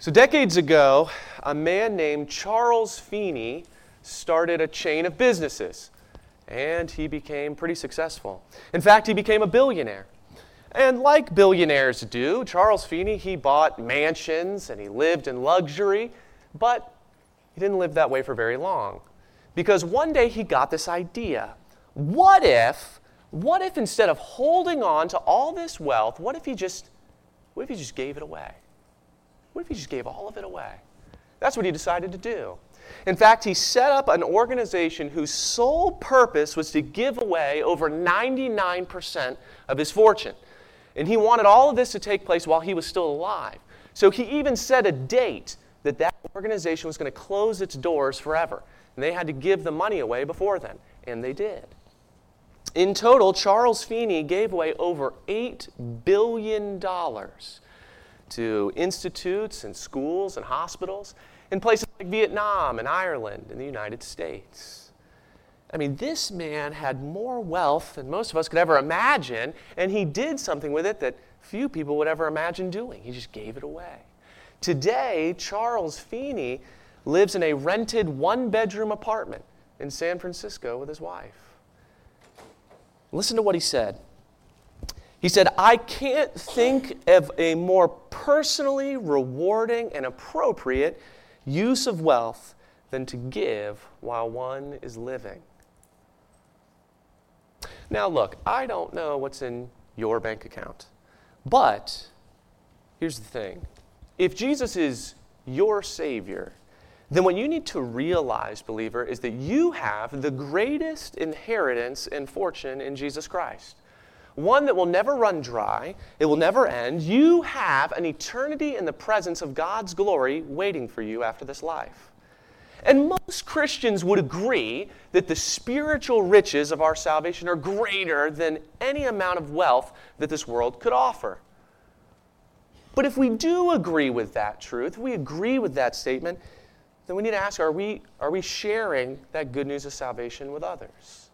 So, decades ago, a man named Charles Feeney started a chain of businesses, and he became pretty successful. In fact, he became a billionaire. And like billionaires do, Charles Feeney, he bought mansions and he lived in luxury, but he didn't live that way for very long. Because one day he got this idea. What if, what if instead of holding on to all this wealth, what if he just, what if he just gave it away? What if he just gave all of it away? That's what he decided to do. In fact, he set up an organization whose sole purpose was to give away over 99% of his fortune. And he wanted all of this to take place while he was still alive. So he even set a date that that organization was going to close its doors forever. And they had to give the money away before then. And they did. In total, Charles Feeney gave away over $8 billion to institutes and schools and hospitals in places like Vietnam and Ireland and the United States. I mean, this man had more wealth than most of us could ever imagine, and he did something with it that few people would ever imagine doing. He just gave it away. Today, Charles Feeney lives in a rented one bedroom apartment in San Francisco with his wife. Listen to what he said. He said, I can't think of a more personally rewarding and appropriate use of wealth than to give while one is living. Now, look, I don't know what's in your bank account, but here's the thing if Jesus is your Savior, then what you need to realize, believer, is that you have the greatest inheritance and fortune in Jesus Christ one that will never run dry, it will never end. You have an eternity in the presence of God's glory waiting for you after this life. And most Christians would agree that the spiritual riches of our salvation are greater than any amount of wealth that this world could offer. But if we do agree with that truth, we agree with that statement, then we need to ask are we, are we sharing that good news of salvation with others?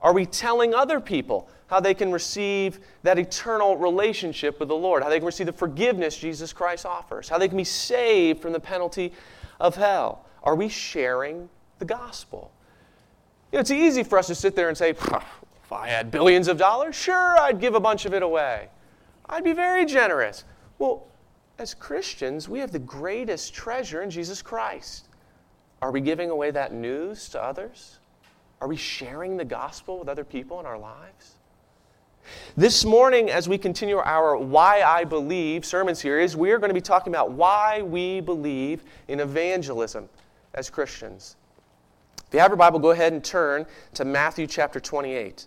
Are we telling other people how they can receive that eternal relationship with the Lord, how they can receive the forgiveness Jesus Christ offers, how they can be saved from the penalty of hell? Are we sharing the gospel? You know, it's easy for us to sit there and say, if I had billions of dollars, sure, I'd give a bunch of it away. I'd be very generous. Well, as Christians, we have the greatest treasure in Jesus Christ. Are we giving away that news to others? Are we sharing the gospel with other people in our lives? This morning, as we continue our Why I Believe sermon series, we are going to be talking about why we believe in evangelism as Christians. If you have your Bible, go ahead and turn to Matthew chapter 28.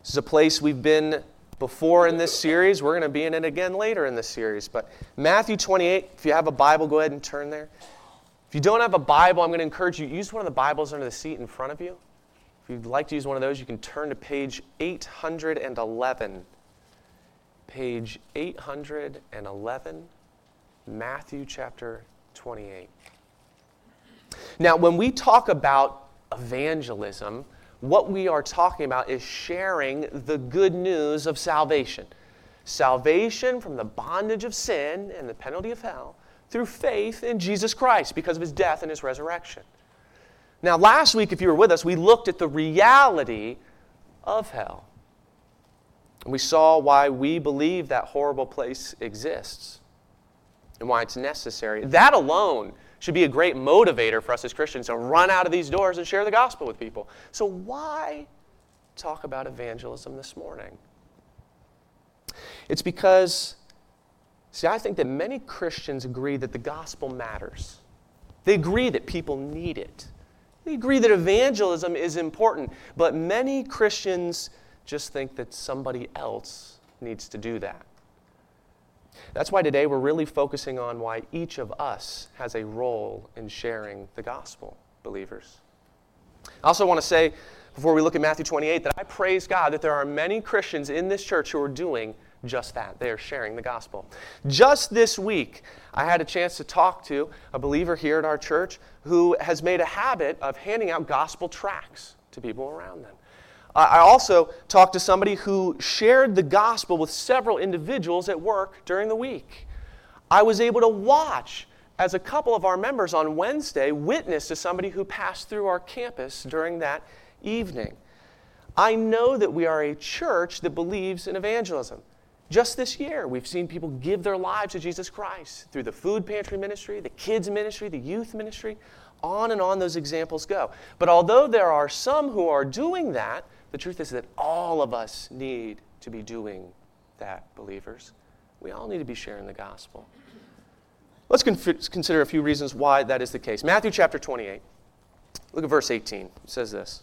This is a place we've been before in this series. We're going to be in it again later in this series. But Matthew 28, if you have a Bible, go ahead and turn there. If you don't have a Bible, I'm going to encourage you use one of the Bibles under the seat in front of you. If you'd like to use one of those, you can turn to page 811. Page 811, Matthew chapter 28. Now, when we talk about evangelism, what we are talking about is sharing the good news of salvation. Salvation from the bondage of sin and the penalty of hell through faith in Jesus Christ because of his death and his resurrection. Now, last week, if you were with us, we looked at the reality of hell. And we saw why we believe that horrible place exists and why it's necessary. That alone should be a great motivator for us as Christians to run out of these doors and share the gospel with people. So, why talk about evangelism this morning? It's because See, I think that many Christians agree that the gospel matters. They agree that people need it. They agree that evangelism is important, but many Christians just think that somebody else needs to do that. That's why today we're really focusing on why each of us has a role in sharing the gospel, believers. I also want to say, before we look at Matthew 28, that I praise God that there are many Christians in this church who are doing just that. They are sharing the gospel. Just this week, I had a chance to talk to a believer here at our church who has made a habit of handing out gospel tracts to people around them. I also talked to somebody who shared the gospel with several individuals at work during the week. I was able to watch as a couple of our members on Wednesday witnessed to somebody who passed through our campus during that evening. I know that we are a church that believes in evangelism. Just this year, we've seen people give their lives to Jesus Christ through the food pantry ministry, the kids ministry, the youth ministry. On and on those examples go. But although there are some who are doing that, the truth is that all of us need to be doing that, believers. We all need to be sharing the gospel. Let's con- consider a few reasons why that is the case. Matthew chapter 28. Look at verse 18. It says this.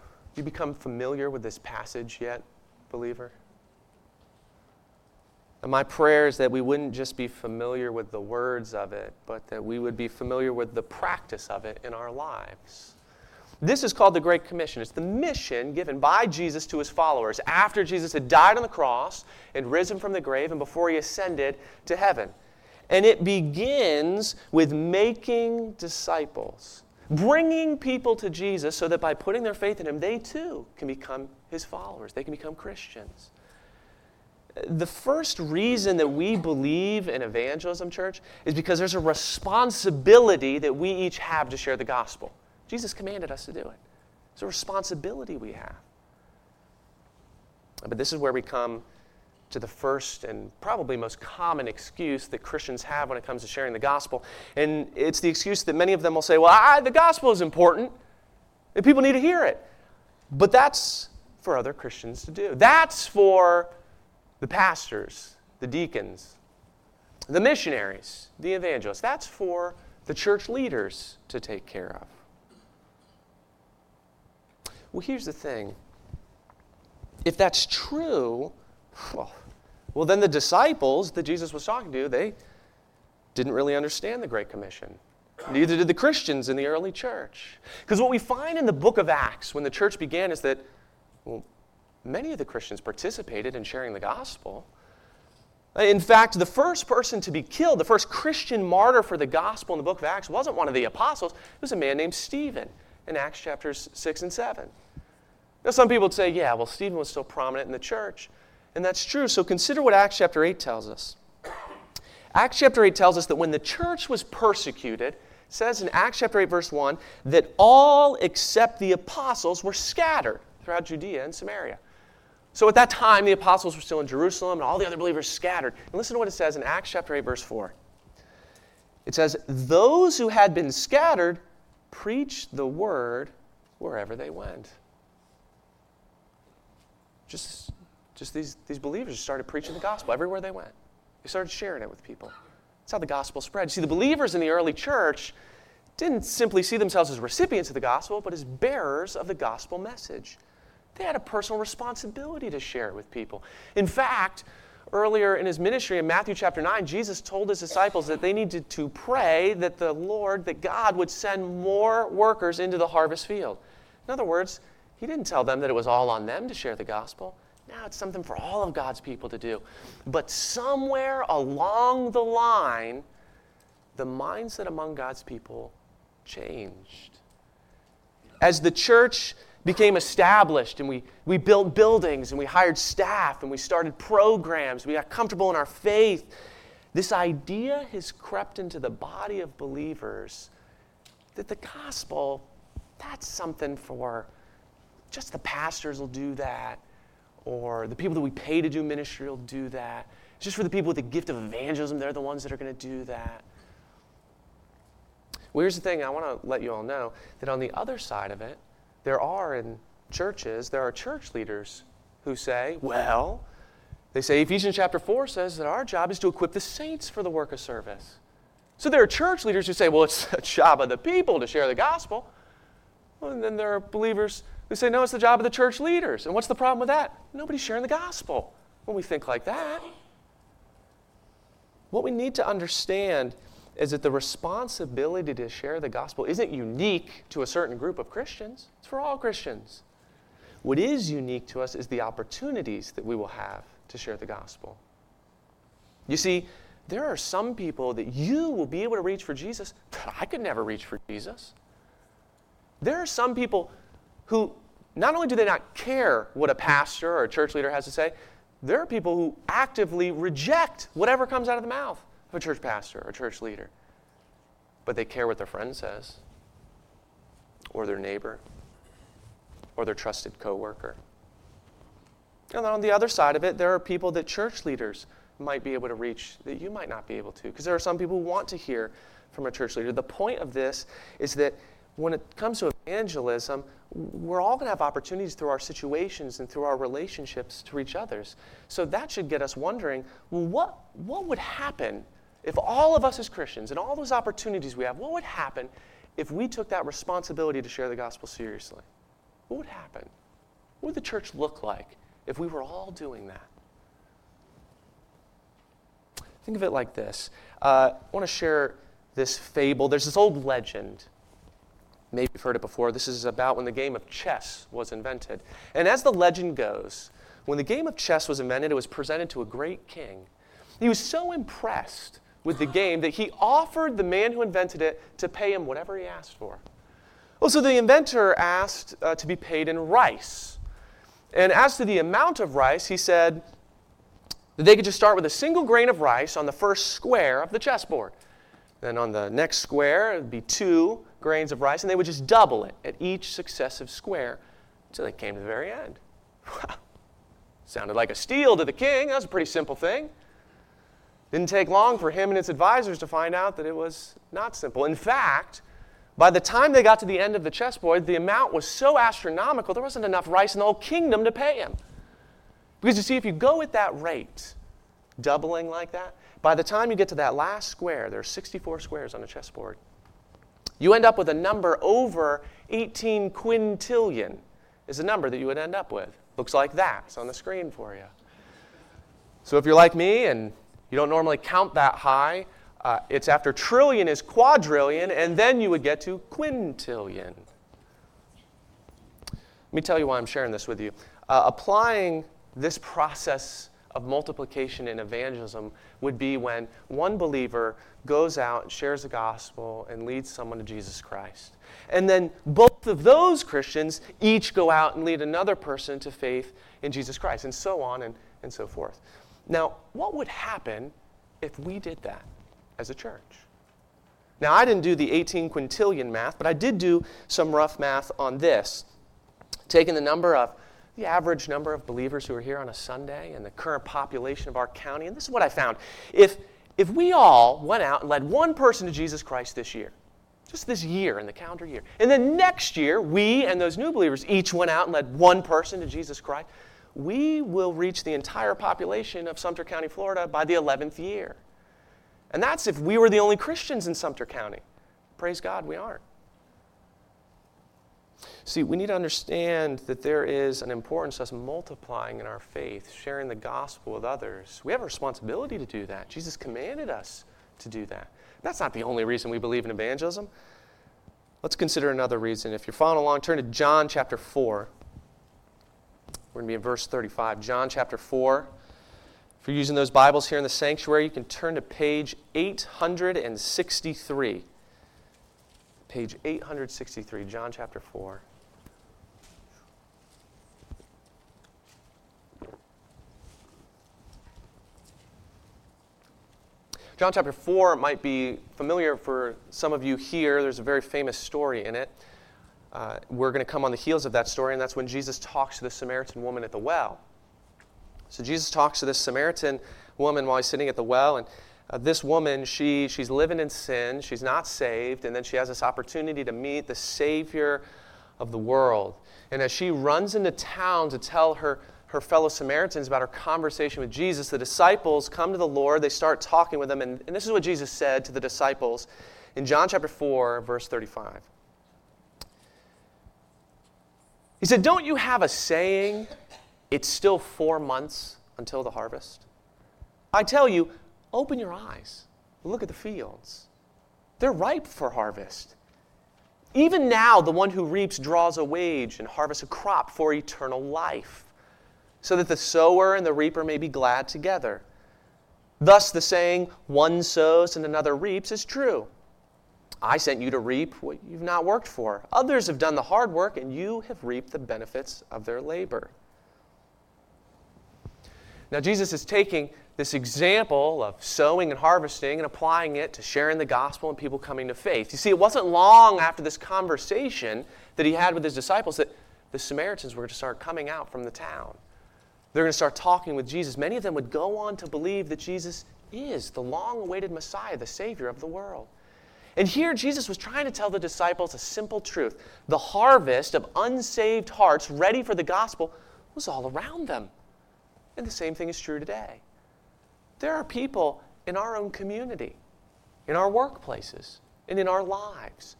you become familiar with this passage yet, believer? And my prayer is that we wouldn't just be familiar with the words of it, but that we would be familiar with the practice of it in our lives. This is called the Great Commission. It's the mission given by Jesus to his followers after Jesus had died on the cross and risen from the grave and before he ascended to heaven. And it begins with making disciples, bringing people to Jesus so that by putting their faith in him, they too can become his followers. They can become Christians the first reason that we believe in evangelism, church, is because there's a responsibility that we each have to share the gospel. Jesus commanded us to do it. It's a responsibility we have. But this is where we come to the first and probably most common excuse that Christians have when it comes to sharing the gospel. And it's the excuse that many of them will say, well, I, the gospel is important, and people need to hear it. But that's for other Christians to do. That's for the pastors, the deacons, the missionaries, the evangelists. That's for the church leaders to take care of. Well, here's the thing. If that's true, well, well, then the disciples that Jesus was talking to, they didn't really understand the Great Commission. Neither did the Christians in the early church. Because what we find in the book of Acts when the church began is that, well, many of the Christians participated in sharing the gospel. In fact, the first person to be killed, the first Christian martyr for the gospel in the book of Acts, wasn't one of the apostles. It was a man named Stephen in Acts chapters 6 and 7. Now, some people would say, yeah, well, Stephen was still prominent in the church. And that's true. So consider what Acts chapter 8 tells us. Acts chapter 8 tells us that when the church was persecuted, says in Acts chapter 8, verse 1, that all except the apostles were scattered throughout Judea and Samaria. So at that time, the apostles were still in Jerusalem and all the other believers scattered. And listen to what it says in Acts chapter 8, verse 4. It says, Those who had been scattered preached the word wherever they went. Just, just these, these believers started preaching the gospel everywhere they went. They started sharing it with people. That's how the gospel spread. You see, the believers in the early church didn't simply see themselves as recipients of the gospel, but as bearers of the gospel message. They had a personal responsibility to share it with people. In fact, earlier in his ministry in Matthew chapter 9, Jesus told his disciples that they needed to pray that the Lord, that God would send more workers into the harvest field. In other words, he didn't tell them that it was all on them to share the gospel. Now it's something for all of God's people to do. But somewhere along the line, the mindset among God's people changed. As the church became established and we, we built buildings and we hired staff and we started programs. We got comfortable in our faith. This idea has crept into the body of believers that the gospel, that's something for just the pastors will do that, or the people that we pay to do ministry will do that. It's just for the people with the gift of evangelism, they're the ones that are going to do that. Well, here's the thing I want to let you all know that on the other side of it, there are in churches, there are church leaders who say, well, they say Ephesians chapter 4 says that our job is to equip the saints for the work of service. So there are church leaders who say, well, it's the job of the people to share the gospel. Well, and then there are believers who say, no, it's the job of the church leaders. And what's the problem with that? Nobody's sharing the gospel when we think like that. what we need to understand is that the responsibility to share the gospel isn't unique to a certain group of Christians, it's for all Christians. What is unique to us is the opportunities that we will have to share the gospel. You see, there are some people that you will be able to reach for Jesus, that I could never reach for Jesus. There are some people who not only do they not care what a pastor or a church leader has to say, there are people who actively reject whatever comes out of the mouth of a church pastor or church leader. But they care what their friend says, or their neighbor, or their trusted coworker. And then on the other side of it, there are people that church leaders might be able to reach that you might not be able to, because there are some people who want to hear from a church leader. The point of this is that when it comes to evangelism, we're all going to have opportunities through our situations and through our relationships to reach others. So that should get us wondering well, what, what would happen if all of us as Christians and all those opportunities we have, what would happen if we took that responsibility to share the gospel seriously? What would happen? What would the church look like if we were all doing that? Think of it like this. Uh, I want to share this fable. There's this old legend Maybe you've heard it before. This is about when the game of chess was invented. And as the legend goes, when the game of chess was invented, it was presented to a great king. He was so impressed with the game that he offered the man who invented it to pay him whatever he asked for. Well, so the inventor asked uh, to be paid in rice. And as to the amount of rice, he said that they could just start with a single grain of rice on the first square of the chessboard. Then on the next square, it would be two grains of rice, and they would just double it at each successive square until they came to the very end. Sounded like a steal to the king. That was a pretty simple thing. Didn't take long for him and his advisors to find out that it was not simple. In fact, by the time they got to the end of the chessboard, the amount was so astronomical, there wasn't enough rice in the whole kingdom to pay him. Because you see, if you go at that rate, doubling like that, by the time you get to that last square, there are 64 squares on a chessboard. You end up with a number over 18 quintillion, is a number that you would end up with. Looks like that. It's on the screen for you. So if you're like me and you don't normally count that high, uh, it's after trillion is quadrillion, and then you would get to quintillion. Let me tell you why I'm sharing this with you. Uh, applying this process of multiplication in evangelism would be when one believer goes out and shares the gospel and leads someone to Jesus Christ. And then both of those Christians each go out and lead another person to faith in Jesus Christ, and so on and, and so forth. Now, what would happen if we did that as a church? Now, I didn't do the 18 quintillion math, but I did do some rough math on this. Taking the number of the average number of believers who are here on a Sunday and the current population of our county. And this is what I found. If, if we all went out and led one person to Jesus Christ this year, just this year in the calendar year, and then next year we and those new believers each went out and led one person to Jesus Christ, we will reach the entire population of Sumter County, Florida by the 11th year. And that's if we were the only Christians in Sumter County. Praise God, we aren't. See, we need to understand that there is an importance to us multiplying in our faith, sharing the gospel with others. We have a responsibility to do that. Jesus commanded us to do that. That's not the only reason we believe in evangelism. Let's consider another reason. If you're following along, turn to John chapter 4. We're going to be in verse 35. John chapter 4. If you're using those Bibles here in the sanctuary, you can turn to page 863. Page 863, John chapter 4. John chapter 4 might be familiar for some of you here. There's a very famous story in it. Uh, we're going to come on the heels of that story, and that's when Jesus talks to the Samaritan woman at the well. So Jesus talks to this Samaritan woman while he's sitting at the well, and uh, this woman, she, she's living in sin, she's not saved, and then she has this opportunity to meet the Savior of the world. And as she runs into town to tell her her fellow Samaritans about her conversation with Jesus, the disciples come to the Lord. They start talking with him. And, and this is what Jesus said to the disciples in John chapter 4, verse 35. He said, Don't you have a saying, it's still four months until the harvest? I tell you, open your eyes. Look at the fields. They're ripe for harvest. Even now, the one who reaps draws a wage and harvests a crop for eternal life, so that the sower and the reaper may be glad together. Thus, the saying, one sows and another reaps, is true. I sent you to reap what you've not worked for. Others have done the hard work, and you have reaped the benefits of their labor. Now, Jesus is taking this example of sowing and harvesting and applying it to sharing the gospel and people coming to faith. You see, it wasn't long after this conversation that he had with his disciples that the Samaritans were to start coming out from the town. They're going to start talking with Jesus. Many of them would go on to believe that Jesus is the long awaited Messiah, the Savior of the world. And here, Jesus was trying to tell the disciples a simple truth the harvest of unsaved hearts ready for the gospel was all around them. And the same thing is true today. There are people in our own community, in our workplaces, and in our lives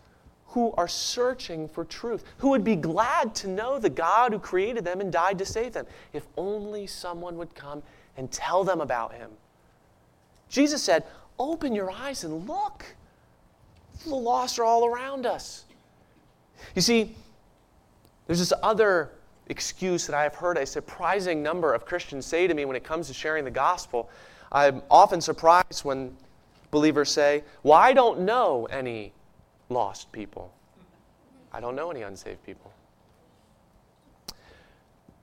who are searching for truth, who would be glad to know the God who created them and died to save them, if only someone would come and tell them about him. Jesus said, Open your eyes and look. The lost are all around us. You see, there's this other excuse that I have heard a surprising number of Christians say to me when it comes to sharing the gospel. I'm often surprised when believers say, Well, I don't know any lost people. I don't know any unsaved people.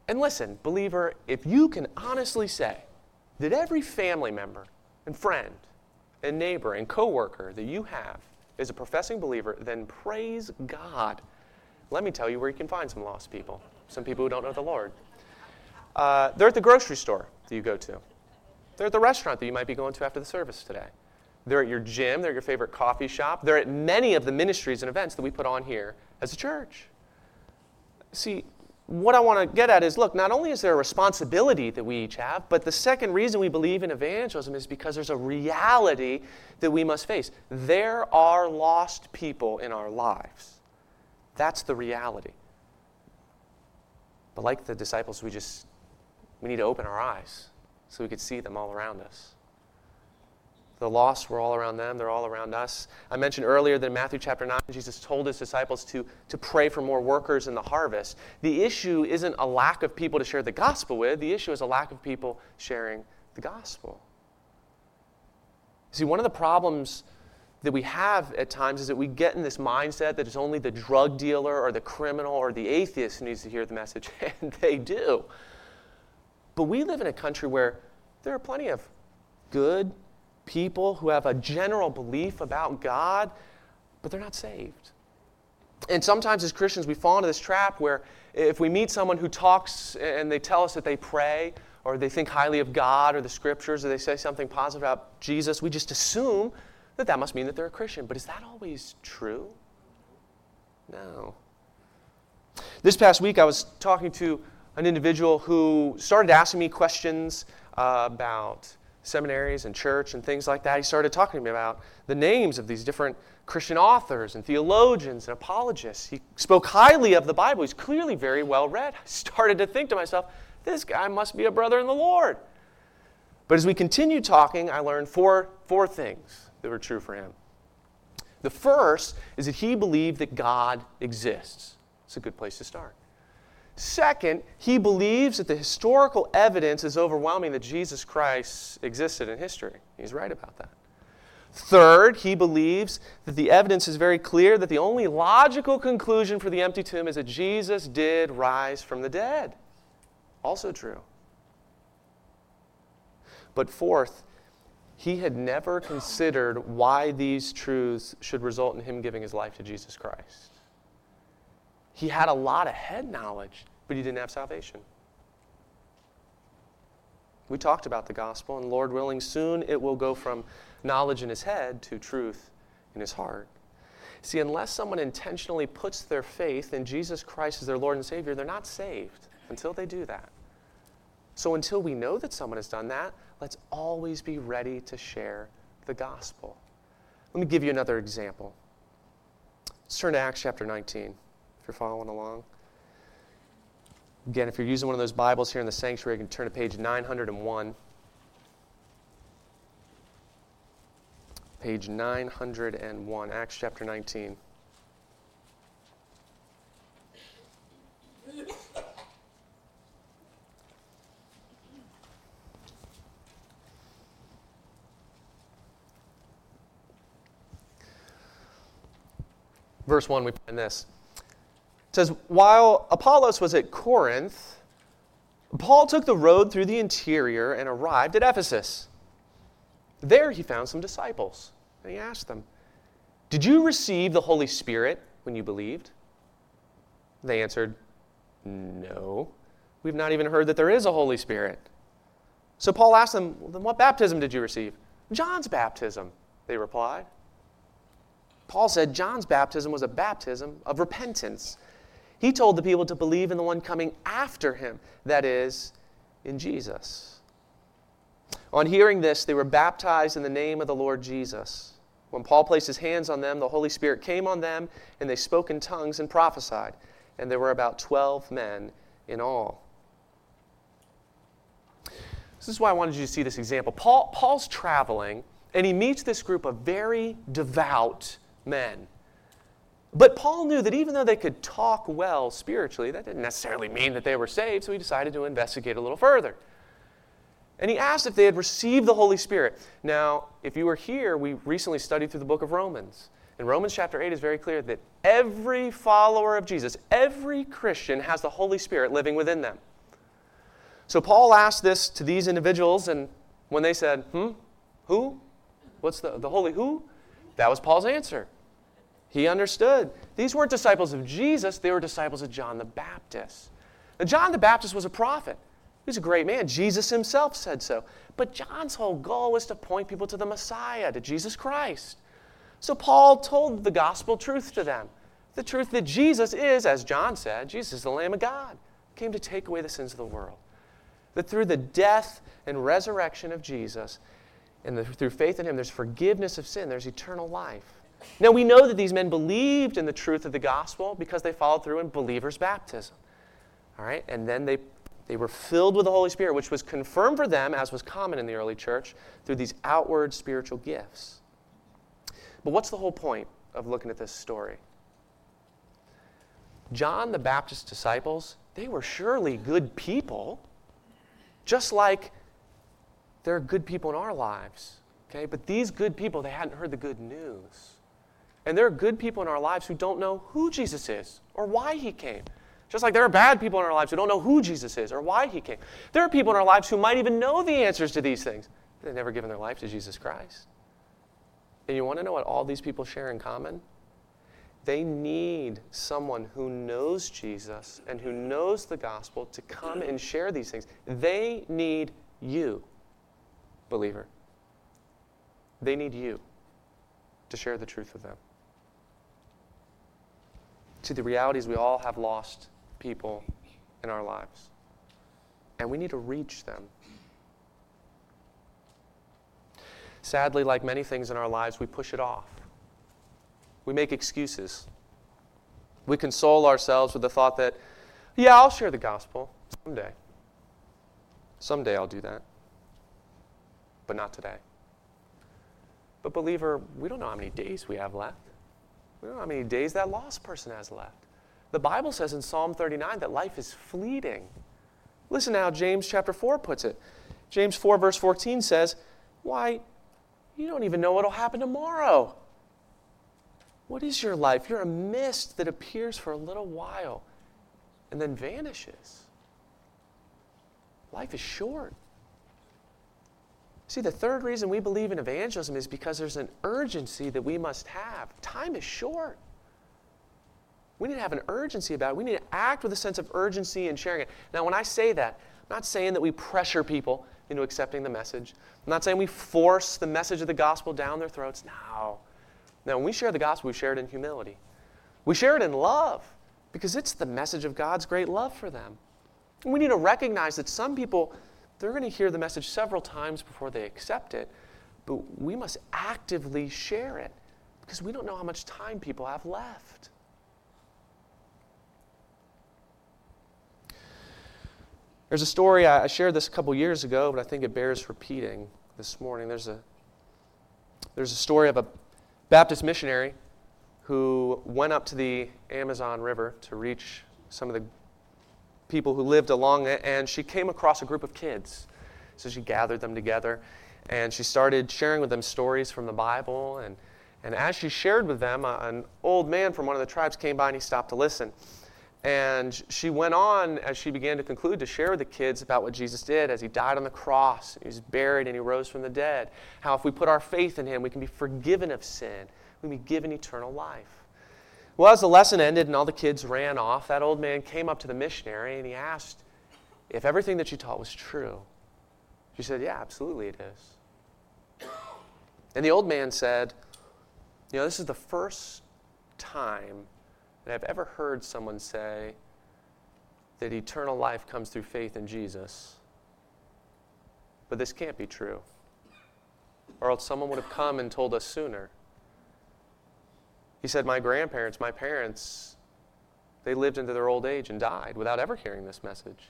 And listen, believer, if you can honestly say that every family member and friend and neighbor and coworker that you have is a professing believer, then praise God. Let me tell you where you can find some lost people, some people who don't know the Lord. Uh, they're at the grocery store that you go to. They're at the restaurant that you might be going to after the service today. They're at your gym. They're at your favorite coffee shop. They're at many of the ministries and events that we put on here as a church. See, what I want to get at is look, not only is there a responsibility that we each have, but the second reason we believe in evangelism is because there's a reality that we must face. There are lost people in our lives. That's the reality. But like the disciples, we just we need to open our eyes so we could see them all around us. The lost were all around them, they're all around us. I mentioned earlier that in Matthew chapter 9, Jesus told his disciples to, to pray for more workers in the harvest. The issue isn't a lack of people to share the gospel with, the issue is a lack of people sharing the gospel. See, one of the problems that we have at times is that we get in this mindset that it's only the drug dealer or the criminal or the atheist who needs to hear the message, and they do. But we live in a country where there are plenty of good, people who have a general belief about God, but they're not saved. And sometimes as Christians, we fall into this trap where if we meet someone who talks and they tell us that they pray, or they think highly of God or the scriptures, or they say something positive about Jesus, we just assume that that must mean that they're a Christian. But is that always true? No. This past week, I was talking to an individual who started asking me questions uh, about seminaries and church and things like that, he started talking to me about the names of these different Christian authors and theologians and apologists. He spoke highly of the Bible. He's clearly very well read. I started to think to myself, this guy must be a brother in the Lord. But as we continued talking, I learned four, four things that were true for him. The first is that he believed that God exists. It's a good place to start. Second, he believes that the historical evidence is overwhelming that Jesus Christ existed in history. He's right about that. Third, he believes that the evidence is very clear that the only logical conclusion for the empty tomb is that Jesus did rise from the dead. Also true. But fourth, he had never considered why these truths should result in him giving his life to Jesus Christ. He had a lot of head knowledge, but he didn't have salvation. We talked about the gospel, and Lord willing, soon it will go from knowledge in his head to truth in his heart. See, unless someone intentionally puts their faith in Jesus Christ as their Lord and Savior, they're not saved until they do that. So until we know that someone has done that, let's always be ready to share the gospel. Let me give you another example. Let's turn to Acts chapter 19 you're following along. Again, if you're using one of those Bibles here in the sanctuary, you can turn to page 901. page 901, Acts chapter 19. Verse 1, we find this. It says, While Apollos was at Corinth, Paul took the road through the interior and arrived at Ephesus. There he found some disciples, and he asked them, Did you receive the Holy Spirit when you believed? They answered, No. We've not even heard that there is a Holy Spirit. So Paul asked them, well, Then what baptism did you receive? John's baptism, they replied. Paul said John's baptism was a baptism of repentance. He told the people to believe in the one coming after him, that is, in Jesus. On hearing this, they were baptized in the name of the Lord Jesus. When Paul placed his hands on them, the Holy Spirit came on them, and they spoke in tongues and prophesied. And there were about 12 men in all. This is why I wanted you to see this example. Paul, Paul's traveling, and he meets this group of very devout men. But Paul knew that even though they could talk well spiritually, that didn't necessarily mean that they were saved, so he decided to investigate a little further. And he asked if they had received the Holy Spirit. Now, if you were here, we recently studied through the book of Romans. And Romans chapter 8 is very clear that every follower of Jesus, every Christian, has the Holy Spirit living within them. So Paul asked this to these individuals, and when they said, Hmm? Who? What's the, the Holy who? That was Paul's answer. He understood. These weren't disciples of Jesus, they were disciples of John the Baptist. Now, John the Baptist was a prophet. He was a great man. Jesus himself said so. But John's whole goal was to point people to the Messiah, to Jesus Christ. So Paul told the gospel truth to them. The truth that Jesus is, as John said, Jesus is the Lamb of God, came to take away the sins of the world. That through the death and resurrection of Jesus, and the, through faith in him, there's forgiveness of sin, there's eternal life. Now we know that these men believed in the truth of the gospel because they followed through in believers' baptism. All right? And then they they were filled with the Holy Spirit, which was confirmed for them, as was common in the early church, through these outward spiritual gifts. But what's the whole point of looking at this story? John the Baptist's disciples, they were surely good people, just like there are good people in our lives. Okay? But these good people, they hadn't heard the good news. And there are good people in our lives who don't know who Jesus is or why he came. Just like there are bad people in our lives who don't know who Jesus is or why he came. There are people in our lives who might even know the answers to these things. They've never given their life to Jesus Christ. And you want to know what all these people share in common? They need someone who knows Jesus and who knows the gospel to come and share these things. They need you, believer. They need you to share the truth with them. See, the reality is we all have lost people in our lives. And we need to reach them. Sadly, like many things in our lives, we push it off. We make excuses. We console ourselves with the thought that, yeah, I'll share the gospel someday. Someday I'll do that. But not today. But, believer, we don't know how many days we have left. We don't know how many days that lost person has left. The Bible says in Psalm 39 that life is fleeting. Listen how James chapter 4 puts it. James 4, verse 14 says, Why, you don't even know what will happen tomorrow. What is your life? You're a mist that appears for a little while and then vanishes. Life is short. See, the third reason we believe in evangelism is because there's an urgency that we must have. Time is short. We need to have an urgency about it. We need to act with a sense of urgency in sharing it. Now, when I say that, I'm not saying that we pressure people into accepting the message. I'm not saying we force the message of the gospel down their throats. No. Now, when we share the gospel, we share it in humility. We share it in love because it's the message of God's great love for them. And we need to recognize that some people, they're going to hear the message several times before they accept it, but we must actively share it because we don't know how much time people have left. There's a story, I shared this a couple years ago, but I think it bears repeating this morning. There's a, There's a story of a Baptist missionary who went up to the Amazon River to reach some of the people who lived along it, and she came across a group of kids. So she gathered them together and she started sharing with them stories from the Bible. And, and as she shared with them, an old man from one of the tribes came by and he stopped to listen. And she went on as she began to conclude to share with the kids about what Jesus did as he died on the cross, he was buried, and he rose from the dead. How if we put our faith in him, we can be forgiven of sin, we can be given eternal life. Well, as the lesson ended and all the kids ran off, that old man came up to the missionary and he asked if everything that she taught was true. She said, Yeah, absolutely it is. And the old man said, You know, this is the first time that I've ever heard someone say that eternal life comes through faith in Jesus. But this can't be true. Or else someone would have come and told us sooner. He said, My grandparents, my parents, they lived into their old age and died without ever hearing this message.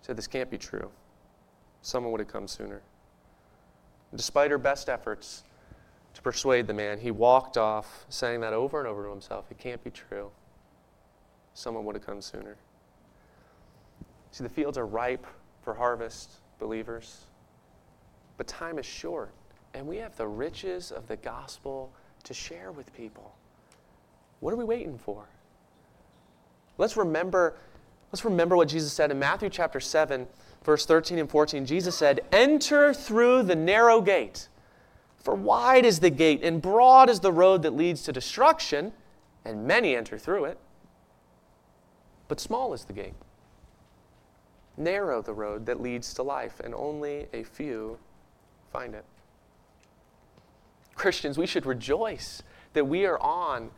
He said, This can't be true. Someone would have come sooner. despite her best efforts to persuade the man, he walked off, saying that over and over to himself It can't be true. Someone would have come sooner. See, the fields are ripe for harvest, believers. But time is short, and we have the riches of the gospel to share with people. What are we waiting for? Let's remember, let's remember what Jesus said in Matthew chapter 7, verse 13 and 14. Jesus said, Enter through the narrow gate. For wide is the gate, and broad is the road that leads to destruction, and many enter through it. But small is the gate. Narrow the road that leads to life, and only a few find it. Christians, we should rejoice that we are on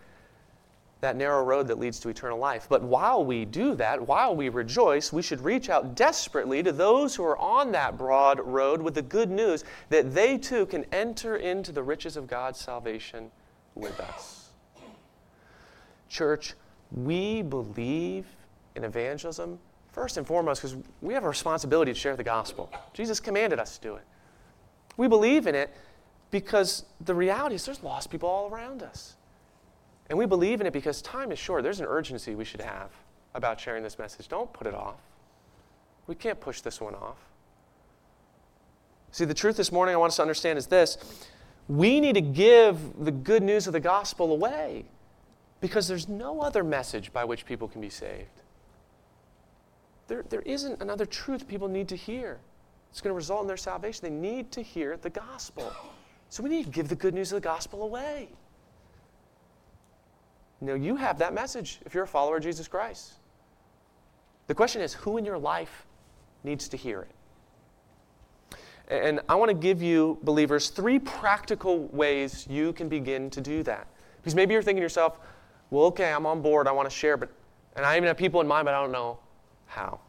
that narrow road that leads to eternal life. But while we do that, while we rejoice, we should reach out desperately to those who are on that broad road with the good news that they too can enter into the riches of God's salvation with us. Church, we believe in evangelism first and foremost because we have a responsibility to share the gospel. Jesus commanded us to do it. We believe in it because the reality is there's lost people all around us. And we believe in it because time is short. There's an urgency we should have about sharing this message. Don't put it off. We can't push this one off. See, the truth this morning I want us to understand is this we need to give the good news of the gospel away because there's no other message by which people can be saved. There, there isn't another truth people need to hear. It's going to result in their salvation. They need to hear the gospel. So we need to give the good news of the gospel away. Know, you have that message if you're a follower of Jesus Christ. The question is who in your life needs to hear it? And I want to give you, believers, three practical ways you can begin to do that. Because maybe you're thinking to yourself, well, okay, I'm on board, I want to share, but and I even have people in mind, but I don't know how.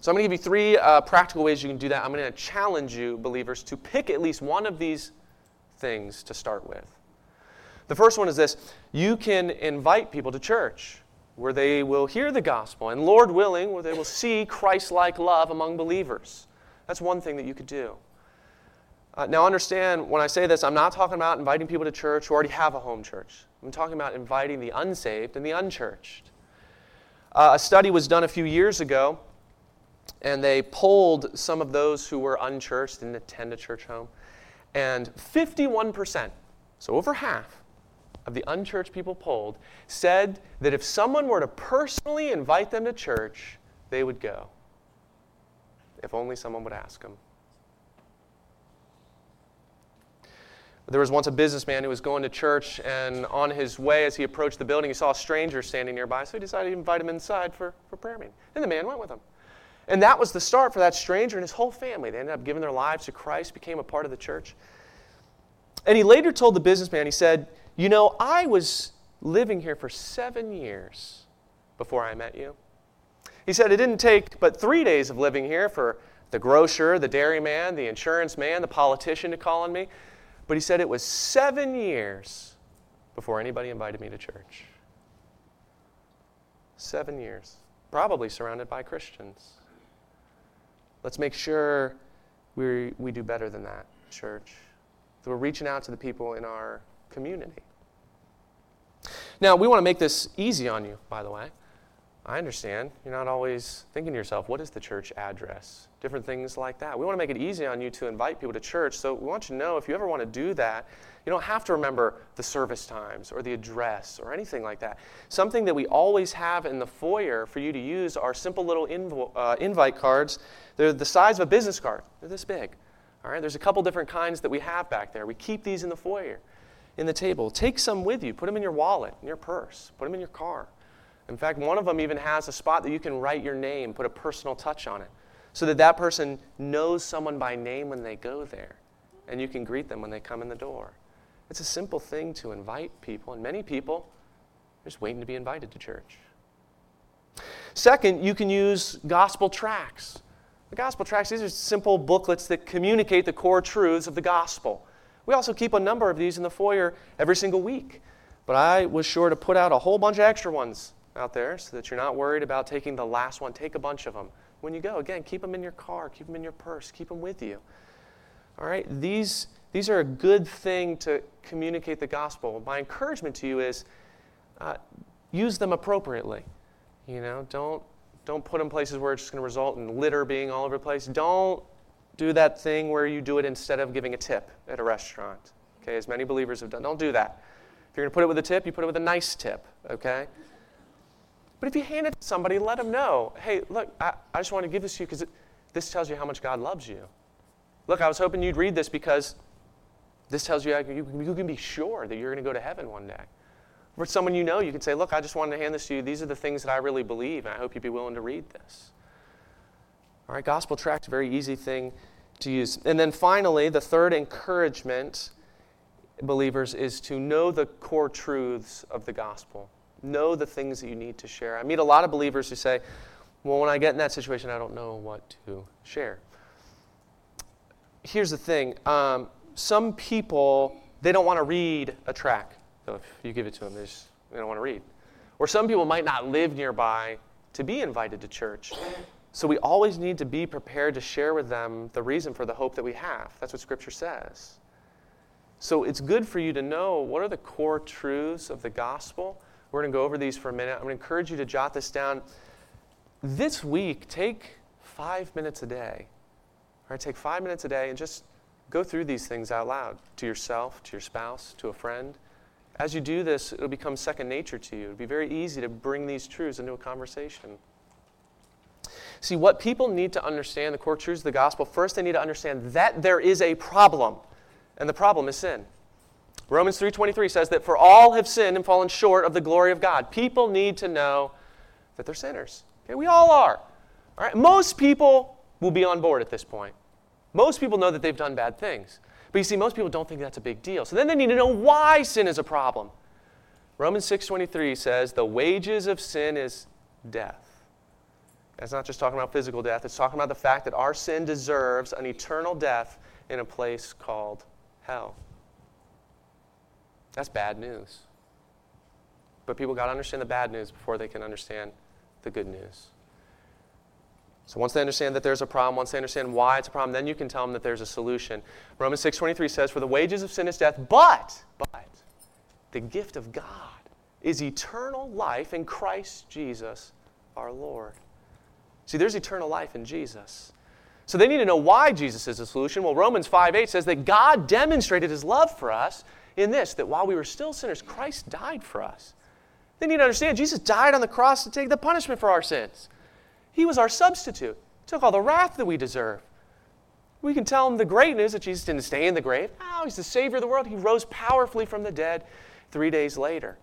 So I'm going to give you three uh, practical ways you can do that. I'm going to challenge you, believers, to pick at least one of these things to start with. The first one is this you can invite people to church where they will hear the gospel, and Lord willing, where they will see Christ like love among believers. That's one thing that you could do. Uh, now, understand when I say this, I'm not talking about inviting people to church who already have a home church. I'm talking about inviting the unsaved and the unchurched. Uh, a study was done a few years ago and they polled some of those who were unchurched, didn't attend a church home, and 51%, so over half, of the unchurched people polled said that if someone were to personally invite them to church, they would go. If only someone would ask them. There was once a businessman who was going to church, and on his way, as he approached the building, he saw a stranger standing nearby, so he decided to invite him inside for, for prayer meeting. And the man went with him. And that was the start for that stranger and his whole family. They ended up giving their lives to Christ, became a part of the church. And he later told the businessman, he said, You know, I was living here for seven years before I met you. He said, It didn't take but three days of living here for the grocer, the dairyman, the insurance man, the politician to call on me. But he said it was seven years before anybody invited me to church. Seven years, probably surrounded by Christians. Let's make sure we, we do better than that, church. that we're reaching out to the people in our community. Now, we want to make this easy on you, by the way. I understand. You're not always thinking to yourself, what is the church address? Different things like that. We want to make it easy on you to invite people to church. So we want you to know if you ever want to do that, you don't have to remember the service times or the address or anything like that. Something that we always have in the foyer for you to use are simple little invo- uh, invite cards. They're the size of a business card, they're this big. All right, there's a couple different kinds that we have back there. We keep these in the foyer, in the table. Take some with you, put them in your wallet, in your purse, put them in your car. In fact, one of them even has a spot that you can write your name, put a personal touch on it, so that that person knows someone by name when they go there, and you can greet them when they come in the door. It's a simple thing to invite people, and many people are just waiting to be invited to church. Second, you can use gospel tracts. The gospel tracts, these are simple booklets that communicate the core truths of the gospel. We also keep a number of these in the foyer every single week. But I was sure to put out a whole bunch of extra ones out there so that you're not worried about taking the last one. Take a bunch of them. When you go, again, keep them in your car, keep them in your purse, keep them with you. All right? These, these are a good thing to communicate the gospel. My encouragement to you is uh, use them appropriately. You know, don't, don't put them places where it's just going to result in litter being all over the place. Don't do that thing where you do it instead of giving a tip at a restaurant. Okay, as many believers have done. Don't do that. If you're going to put it with a tip, you put it with a nice tip. Okay? But if you hand it to somebody, let them know hey, look, I, I just want to give this to you because this tells you how much God loves you. Look, I was hoping you'd read this because this tells you you, you can be sure that you're going to go to heaven one day. For someone you know, you can say, Look, I just wanted to hand this to you. These are the things that I really believe, and I hope you'd be willing to read this. All right, gospel tract, very easy thing to use. And then finally, the third encouragement, believers, is to know the core truths of the gospel. Know the things that you need to share. I meet a lot of believers who say, Well, when I get in that situation, I don't know what to share. Here's the thing um, some people, they don't want to read a tract. So if you give it to them, they, just, they don't want to read. Or some people might not live nearby to be invited to church. So we always need to be prepared to share with them the reason for the hope that we have. That's what Scripture says. So it's good for you to know what are the core truths of the gospel we're going to go over these for a minute. I'm going to encourage you to jot this down. This week, take five minutes a day. All right, take five minutes a day and just go through these things out loud to yourself, to your spouse, to a friend. As you do this, it'll become second nature to you. It'll be very easy to bring these truths into a conversation. See, what people need to understand, the core truths of the gospel, first they need to understand that there is a problem, and the problem is sin. Romans 3:23 says that for all have sinned and fallen short of the glory of God. People need to know that they're sinners. Okay, we all are. All right, most people will be on board at this point. Most people know that they've done bad things. But you see, most people don't think that's a big deal. So then they need to know why sin is a problem. Romans 6:23 says, "The wages of sin is death." That's not just talking about physical death, it's talking about the fact that our sin deserves an eternal death in a place called hell. That's bad news. But people got to understand the bad news before they can understand the good news. So once they understand that there's a problem, once they understand why it's a problem, then you can tell them that there's a solution. Romans 6:23 says, "For the wages of sin is death, but but the gift of God is eternal life in Christ Jesus our Lord." See, there's eternal life in Jesus. So they need to know why Jesus is the solution. Well, Romans 5:8 says that God demonstrated his love for us in this that while we were still sinners, Christ died for us. They need to understand Jesus died on the cross to take the punishment for our sins. He was our substitute, took all the wrath that we deserve. We can tell them the great news that Jesus didn't stay in the grave. No, he's the Savior of the world. He rose powerfully from the dead three days later.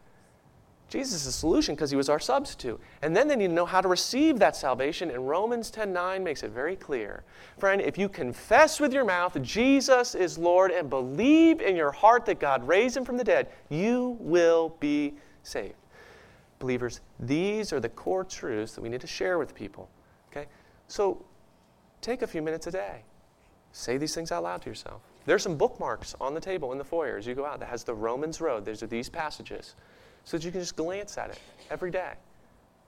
Jesus is the solution because he was our substitute. And then they need to know how to receive that salvation, and Romans 10:9 makes it very clear. Friend, if you confess with your mouth Jesus is Lord and believe in your heart that God raised him from the dead, you will be saved. Believers, these are the core truths that we need to share with people. Okay? So take a few minutes a day. Say these things out loud to yourself. There's some bookmarks on the table in the foyer as you go out that has the Romans road. There's are these passages so that you can just glance at it every day.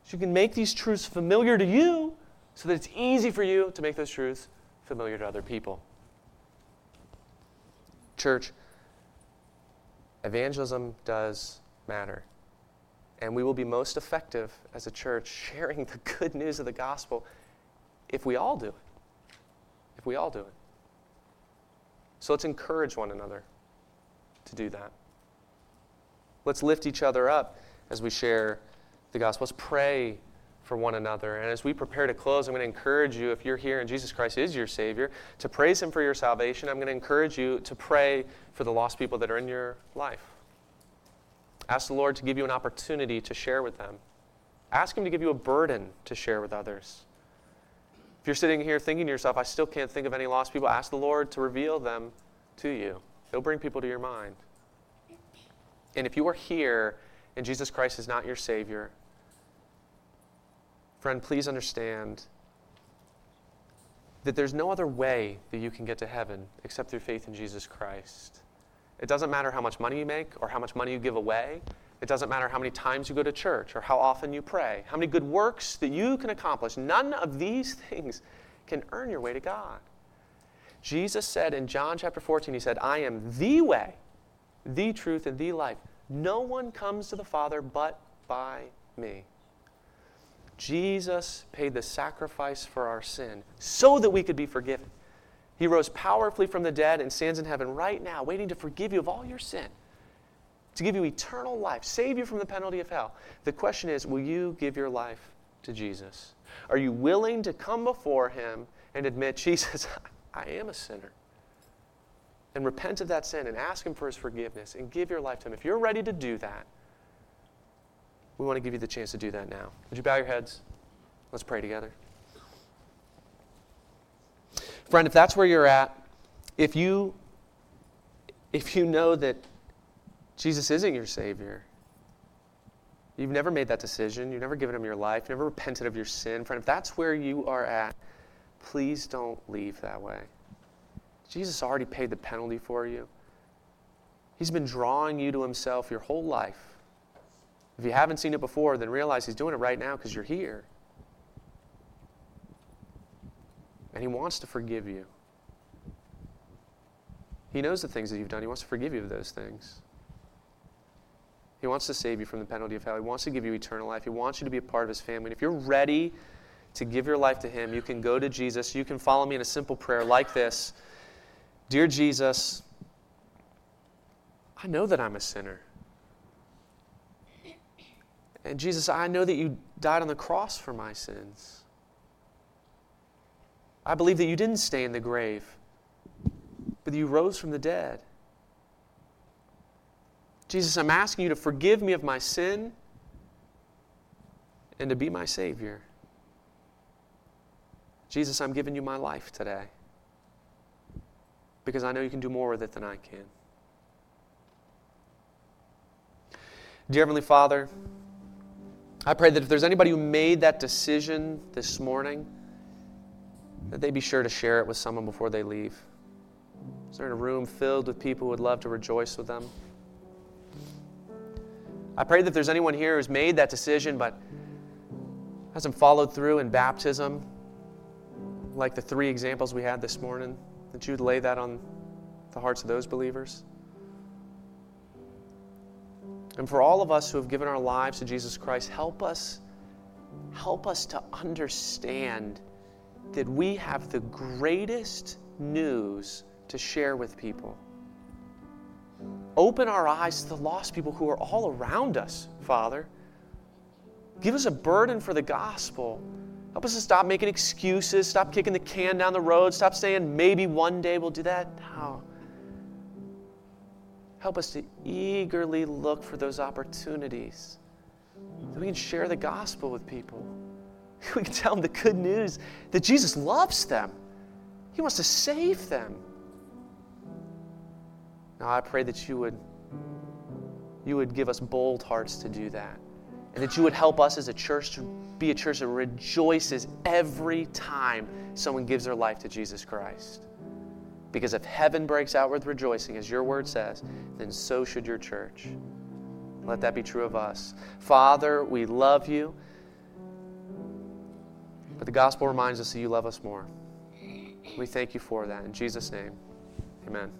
So you can make these truths familiar to you so that it's easy for you to make those truths familiar to other people. Church, Evangelism does matter. And we will be most effective as a church sharing the good news of the gospel if we all do it. If we all do it. So let's encourage one another to do that. Let's lift each other up as we share the gospel. Let's pray for one another. And as we prepare to close, I'm going to encourage you, if you're here and Jesus Christ is your Savior, to praise Him for your salvation. I'm going to encourage you to pray for the lost people that are in your life. Ask the Lord to give you an opportunity to share with them. Ask Him to give you a burden to share with others. If you're sitting here thinking to yourself, I still can't think of any lost people, ask the Lord to reveal them to you. He'll bring people to your mind. And if you are here and Jesus Christ is not your Savior, friend, please understand that there's no other way that you can get to heaven except through faith in Jesus Christ. It doesn't matter how much money you make or how much money you give away. It doesn't matter how many times you go to church or how often you pray, how many good works that you can accomplish. None of these things can earn your way to God. Jesus said in John chapter 14, He said, I am the way, the truth, and the life. No one comes to the Father but by me. Jesus paid the sacrifice for our sin so that we could be forgiven. He rose powerfully from the dead and stands in heaven right now, waiting to forgive you of all your sin, to give you eternal life, save you from the penalty of hell. The question is will you give your life to Jesus? Are you willing to come before Him and admit, Jesus, I am a sinner? And repent of that sin and ask Him for His forgiveness and give your life to Him. If you're ready to do that, we want to give you the chance to do that now. Would you bow your heads? Let's pray together. Friend, if that's where you're at, if you if you know that Jesus isn't your savior, you've never made that decision, you've never given him your life, you've never repented of your sin, friend, if that's where you are at, please don't leave that way. Jesus already paid the penalty for you. He's been drawing you to himself your whole life. If you haven't seen it before, then realize he's doing it right now because you're here. And He wants to forgive you. He knows the things that you've done. He wants to forgive you of those things. He wants to save you from the penalty of hell. He wants to give you eternal life. He wants you to be a part of His family. And if you're ready to give your life to Him, you can go to Jesus. You can follow me in a simple prayer like this Dear Jesus, I know that I'm a sinner. And Jesus, I know that you died on the cross for my sins. I believe that you didn't stay in the grave, but that you rose from the dead. Jesus, I'm asking you to forgive me of my sin and to be my Savior. Jesus, I'm giving you my life today because I know you can do more with it than I can. Dear Heavenly Father, I pray that if there's anybody who made that decision this morning, that they be sure to share it with someone before they leave. Is there a room filled with people who would love to rejoice with them? I pray that if there's anyone here who's made that decision but hasn't followed through in baptism, like the three examples we had this morning, that you'd lay that on the hearts of those believers. And for all of us who have given our lives to Jesus Christ, help us help us to understand that we have the greatest news to share with people. Open our eyes to the lost people who are all around us, Father. Give us a burden for the gospel. Help us to stop making excuses, stop kicking the can down the road, stop saying maybe one day we'll do that. No. Help us to eagerly look for those opportunities that we can share the gospel with people. We can tell them the good news that Jesus loves them, He wants to save them. Now, I pray that you would, you would give us bold hearts to do that. And that you would help us as a church to be a church that rejoices every time someone gives their life to Jesus Christ. Because if heaven breaks out with rejoicing, as your word says, then so should your church. Let that be true of us. Father, we love you. But the gospel reminds us that you love us more. We thank you for that. In Jesus' name, amen.